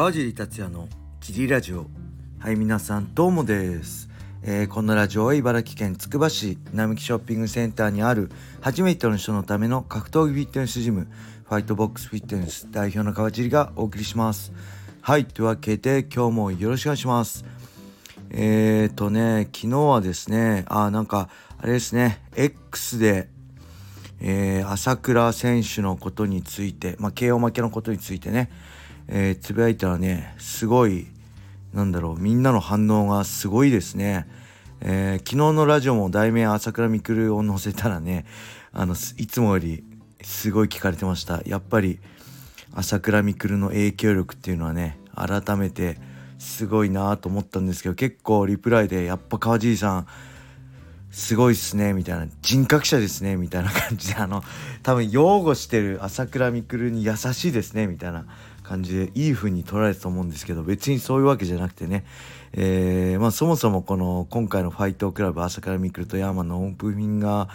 川尻達也のキリラジオ。はい皆さんどうもです、えー、このラジオは茨城県つくば市並木ショッピングセンターにある初めての人のための格闘技フィットネスジムファイトボックスフィットネス代表の川尻がお送りします。はいというわけで今日もよろしくお願いします。えーとね昨日はですねあなんかあれですね X でえー、朝倉選手のことについて、まあ、KO 負けのことについてね、えー、つぶやいたらね、すごい、なんだろう、みんなの反応がすごいですね。えー、昨日のラジオも題名朝倉未来を載せたらね、あの、いつもよりすごい聞かれてました。やっぱり、朝倉未来の影響力っていうのはね、改めてすごいなと思ったんですけど、結構リプライで、やっぱ川尻さん、すごいっすね、みたいな、人格者ですね、みたいな感じで、あの、多分擁護してる朝倉未来に優しいですね、みたいな感じで、いい風に捉えたと思うんですけど、別にそういうわけじゃなくてね、えー、まあそもそもこの、今回のファイトクラブ朝倉未来とヤーマンのオープニングが、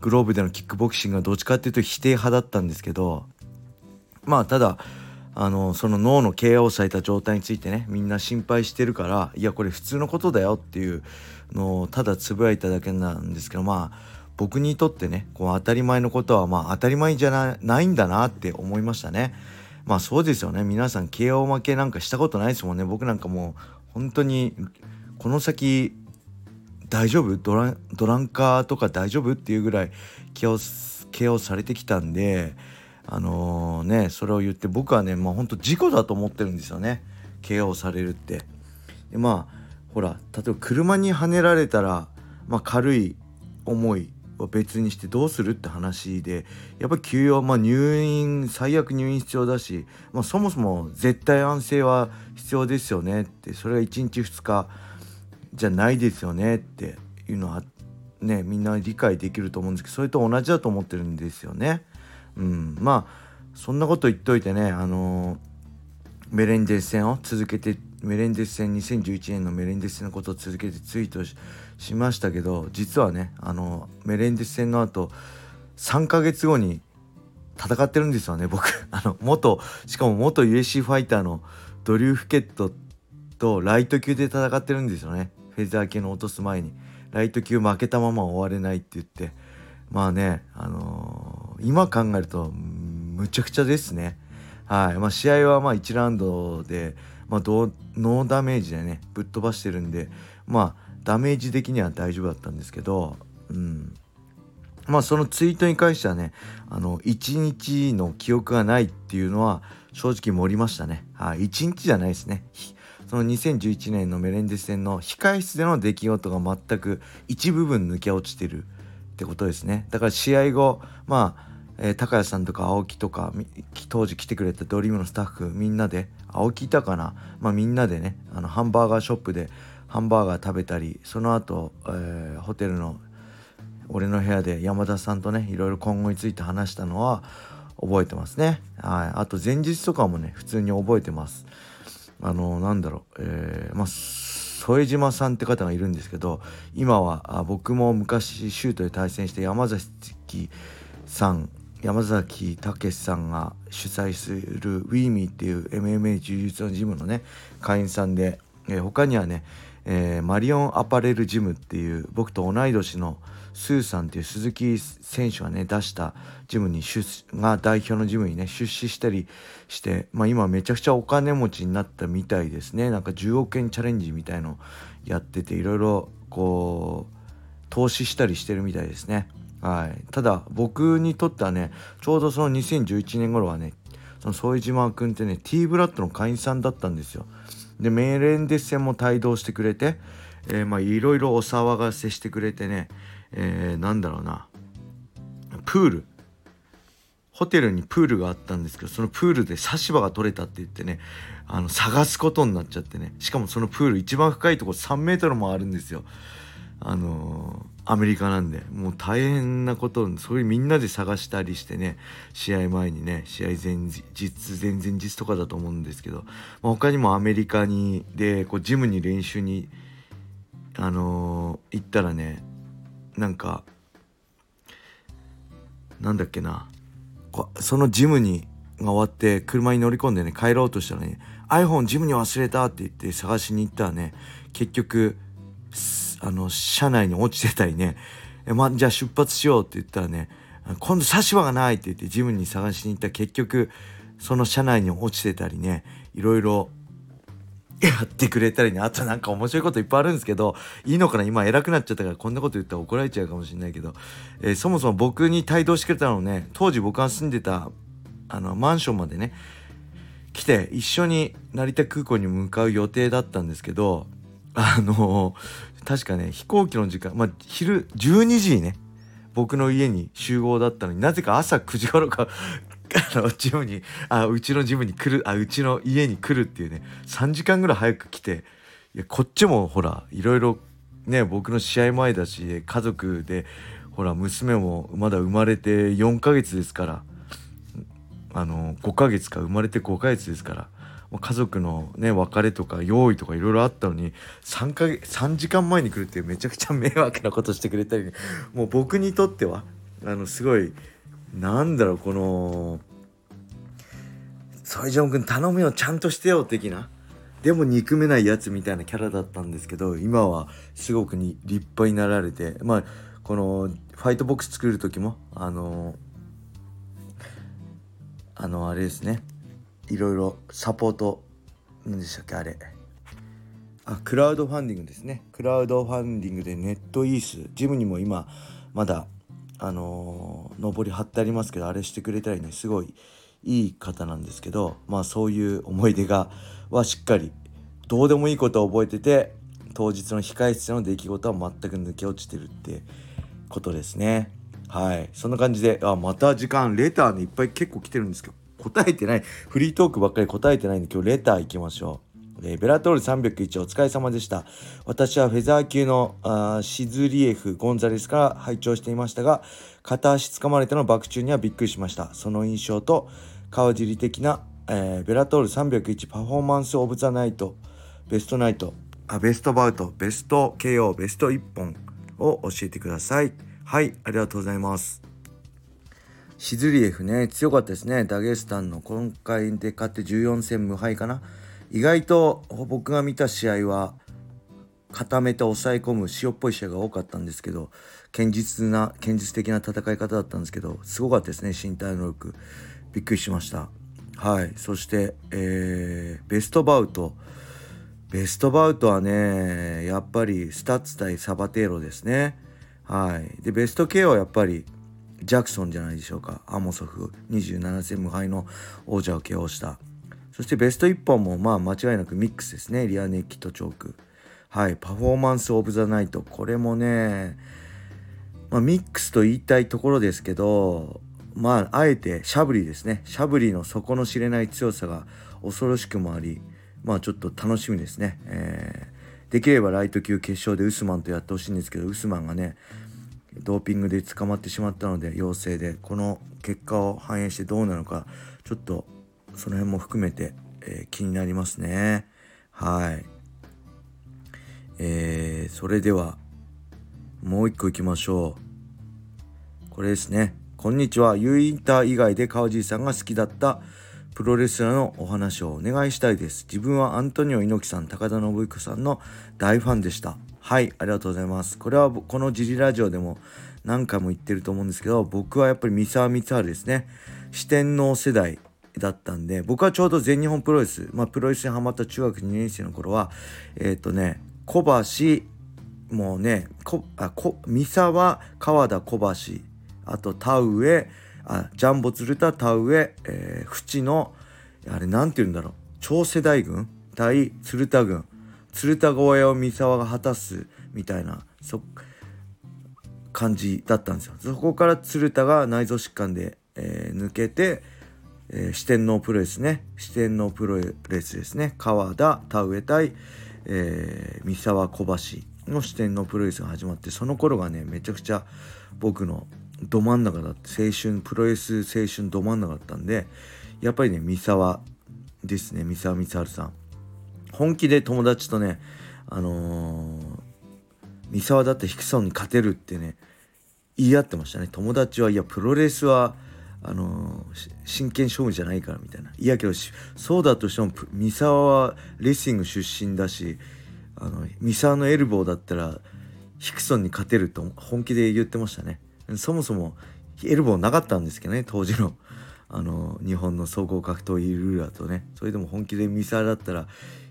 グローブでのキックボクシングがどっちかっていうと否定派だったんですけど、まあただ、あのその脳の KO をされた状態についてねみんな心配してるからいやこれ普通のことだよっていうのをただつぶやいただけなんですけどまあ僕にとってねこう当たり前のことはまあ当たり前じゃないんだなって思いましたね。まあそうですよね。皆さん KO 負けなんかしたことないですもんね。僕なんかもう本当にこの先大丈夫？ドラドランカーとか大丈夫？っていうぐらい KO, KO されてきたんであのー、ねそれを言って僕はねまあ本当事故だと思ってるんですよね KO されるってでまあほら例えば車にはねられたら、まあ、軽い思いは別にしてどうするって話でやっぱり休養、まあ、入院最悪入院必要だし、まあ、そもそも絶対安静は必要ですよねってそれが1日2日じゃないですよねっていうのはねみんな理解できると思うんですけどそれと同じだと思ってるんですよね。うん、まあそんなこと言っといてねあのー、メレンデス戦を続けてメレンデス戦2011年のメレンデス戦のことを続けてツイートしましたけど実はねあのメレンデス戦の後3ヶ月後に戦ってるんですよね僕。あの元しかも元 USC ファイターのドリュー・フケットとライト級で戦ってるんですよね。フェザー系の落とす前に。ライト級負けたまま終われないって言って。まあねあのー今考えるとむちゃくちゃですね。はいまあ、試合はまあ1ラウンドで、まあ、ノーダメージでねぶっ飛ばしてるんでまあダメージ的には大丈夫だったんですけど、うん、まあそのツイートに関してはねあの1日の記憶がないっていうのは正直盛りましたね。はい、1日じゃないですね。その2011年のメレンデス戦の控室での出来事が全く一部分抜け落ちてるってことですね。だから試合後まあえー、高谷さんとか青木とか当時来てくれたドリームのスタッフみんなで青木いたかな、まあ、みんなでねあのハンバーガーショップでハンバーガー食べたりその後、えー、ホテルの俺の部屋で山田さんとねいろいろ今後について話したのは覚えてますね。はい。あと前日とかもね普通に覚えてます。あのなんだろう、えー、まあ添島さんって方がいるんですけど今は僕も昔シュートで対戦して山崎さん山崎武さんが主催するウィーミーっていう MMA 柔術のジムのね会員さんで、えー、他にはね、えー、マリオンアパレルジムっていう僕と同い年のスーさんっていう鈴木選手がね出したジムに出が代表のジムにね出資したりして、まあ、今めちゃくちゃお金持ちになったみたいですねなんか10億円チャレンジみたいのやってていろいろこう投資したりしてるみたいですね。はい、ただ僕にとってはねちょうどその2011年頃はねその副島君ってね T ブラッドの会員さんだったんですよ。でメレンデス戦も帯同してくれて、えー、まあいろいろお騒がせしてくれてね、えー、なんだろうな。プール。ホテルにプールがあったんですけどそのプールで差し歯が取れたって言ってねあの探すことになっちゃってね。しかもそのプール一番深いとこ3 m もあるんですよ。あの、アメリカなんでもう大変なことそういうみんなで探したりしてね試合前にね試合前日前々日とかだと思うんですけど、まあ、他にもアメリカにでこうジムに練習にあのー、行ったらねなんかなんだっけなそのジムにが終わって車に乗り込んでね帰ろうとしたらね iPhone ジムに忘れたって言って探しに行ったらね結局あの車内に落ちてたりね。え、ま、じゃあ出発しようって言ったらね今度差し歯がないって言ってジムに探しに行った結局その車内に落ちてたりねいろいろやってくれたりねあとなんか面白いこといっぱいあるんですけどいいのかな？今偉くなっちゃったからこんなこと言ったら怒られちゃうかもしれないけど、えー、そもそも僕に帯同してくれたのね当時僕が住んでたあのマンションまでね来て一緒に成田空港に向かう予定だったんですけどあの確かね飛行機の時間まあ昼12時にね僕の家に集合だったのになぜか朝9時頃かあのジムにあうちのジムに来るあうちの家に来るっていうね3時間ぐらい早く来ていやこっちもほらいろいろね僕の試合前だし家族でほら娘もまだ生まれて4ヶ月ですからあの5ヶ月か生まれて5ヶ月ですから家族のね別れとか用意とかいろいろあったのに3か月3時間前に来るってめちゃくちゃ迷惑なことしてくれたり、もう僕にとってはあのすごいなんだろうこの「添ジョン君頼むよちゃんとしてよ」的なでも憎めないやつみたいなキャラだったんですけど今はすごくに立派になられてまあこのファイトボックス作る時もあのあのあれですね。いろいろサポート何でしたっけあれ。あクラウドファンディングですね。クラウドファンディングでネットイース。ジムにも今まだあのー、上り貼ってありますけどあれしてくれたりねすごいいい方なんですけどまあそういう思い出がはしっかりどうでもいいことを覚えてて当日の控室の出来事は全く抜け落ちてるってことですね。はい。そんな感じであまた時間レターねいっぱい結構来てるんですけど。答えてないフリートークばっかり答えてないんで今日レター行きましょうえー、ベラトール301お疲れ様でした。私はフェザー級のあシズリエフ・ゴンザレスから拝聴していましたが、片足つかまれてのバク宙にはびっくりしました。その印象と川尻的な、えー、ベラトール301パフォーマンス・オブ・ザ・ナイト、ベストナイト、あベストバウト、ベスト KO、ベスト1本を教えてください。はい、ありがとうございます。シズリエフね、強かったですね。ダゲスタンの今回で勝って14戦無敗かな。意外と僕が見た試合は固めて抑え込む塩っぽい試合が多かったんですけど堅実な堅実的な戦い方だったんですけどすごかったですね身体能力。びっくりしました。はい。そして、えー、ベストバウト。ベストバウトはねやっぱりスタッツ対サバテーロですね。はい。でベスト K はやっぱりジャクソンじゃないでしょうかアモソフ27戦無敗の王者を KO したそしてベスト1本もまあ間違いなくミックスですね。リアネッキとチョーク。はい。パフォーマンス・オブ・ザ・ナイト。これもね、まあ、ミックスと言いたいところですけど、まあ、あえてシャブリーですね。シャブリーの底の知れない強さが恐ろしくもあり、まあちょっと楽しみですね。えー、できればライト級決勝でウスマンとやってほしいんですけど、ウスマンがね、ドーピングで捕まってしまったので陽性でこの結果を反映してどうなのかちょっとその辺も含めて、えー、気になりますね。はい。えー、それでは、もう一個いきましょう。これですね。こんにちは。U インター以外で川尻さんが好きだったプロレスラーのお話をお願いしたいです。自分はアントニオ猪木さん、高田信彦さんの大ファンでした。はい、ありがとうございます。これはこのジリラジオでも何回も言ってると思うんですけど、僕はやっぱり三沢光晴ですね。四天王世代だったんで僕はちょうど全日本プロレス、まあ、プロレスにハマった中学2年生の頃はえっ、ー、とね小橋もうねこあこ三沢川田小橋あと田植あジャンボ鶴田田植えー、淵のあれなんて言うんだろう超世代軍対鶴田軍鶴田越えを三沢が果たすみたいなそ感じだったんですよ。そこから鶴田が内臓疾患で、えー、抜けてえー、四天王プロレスね。四天王プロレスですね。川田田植対、えー、三沢小橋の四天王プロレスが始まってその頃がねめちゃくちゃ僕のど真ん中だって青春プロレス青春ど真ん中だったんでやっぱりね三沢ですね。三沢光晴さん。本気で友達とねあのー、三沢だってヒクソンに勝てるってね言い合ってましたね。友達はいやプロレスはあの真剣勝負じゃないからみたいな。いやけどそうだとしても三沢はレスリング出身だしあの三沢のエルボーだったらヒクソンに勝てると本気で言ってましたね。そもそもエルボーなかったんですけどね当時のあの日本の総合格闘技ルーラーとね。それでも本気で三沢だったら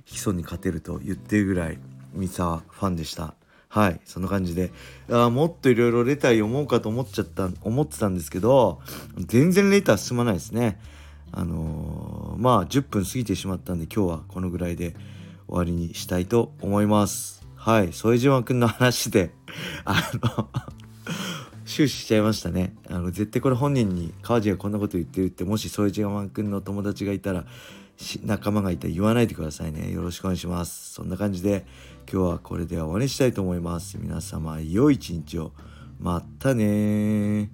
ヒクソンに勝てると言ってるぐらい三沢ファンでした。はい。そんな感じで。あもっといろいろレター読もうかと思っちゃった思ってたんですけど全然レター進まないですね。あのー、まあ10分過ぎてしまったんで今日はこのぐらいで終わりにしたいと思います。はい。副島くんの話であの終始しちゃいましたね。あの絶対これ本人に川地がこんなこと言ってるってもし副島くんの友達がいたら仲間がいたら言わないでくださいね。よろしくお願いします。そんな感じで今日はこれで終わりにしたいと思います。皆様良い一日を。またね